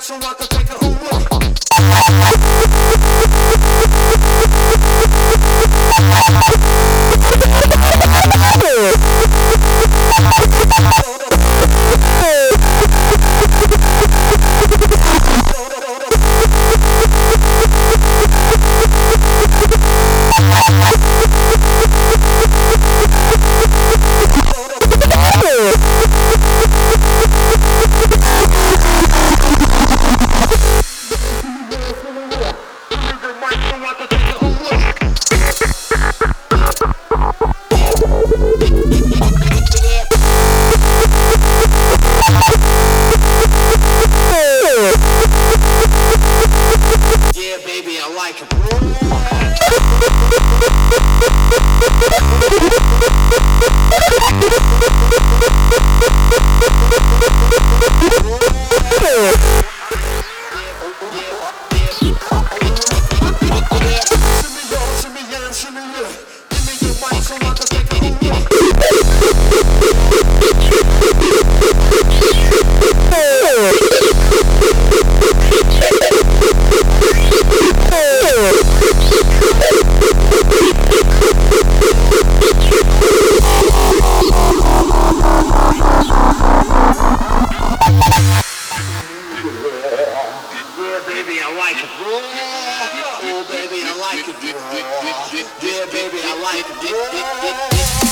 so I can take her away. Like it. like it. Oh, baby, I like it. Yeah, baby, I like it.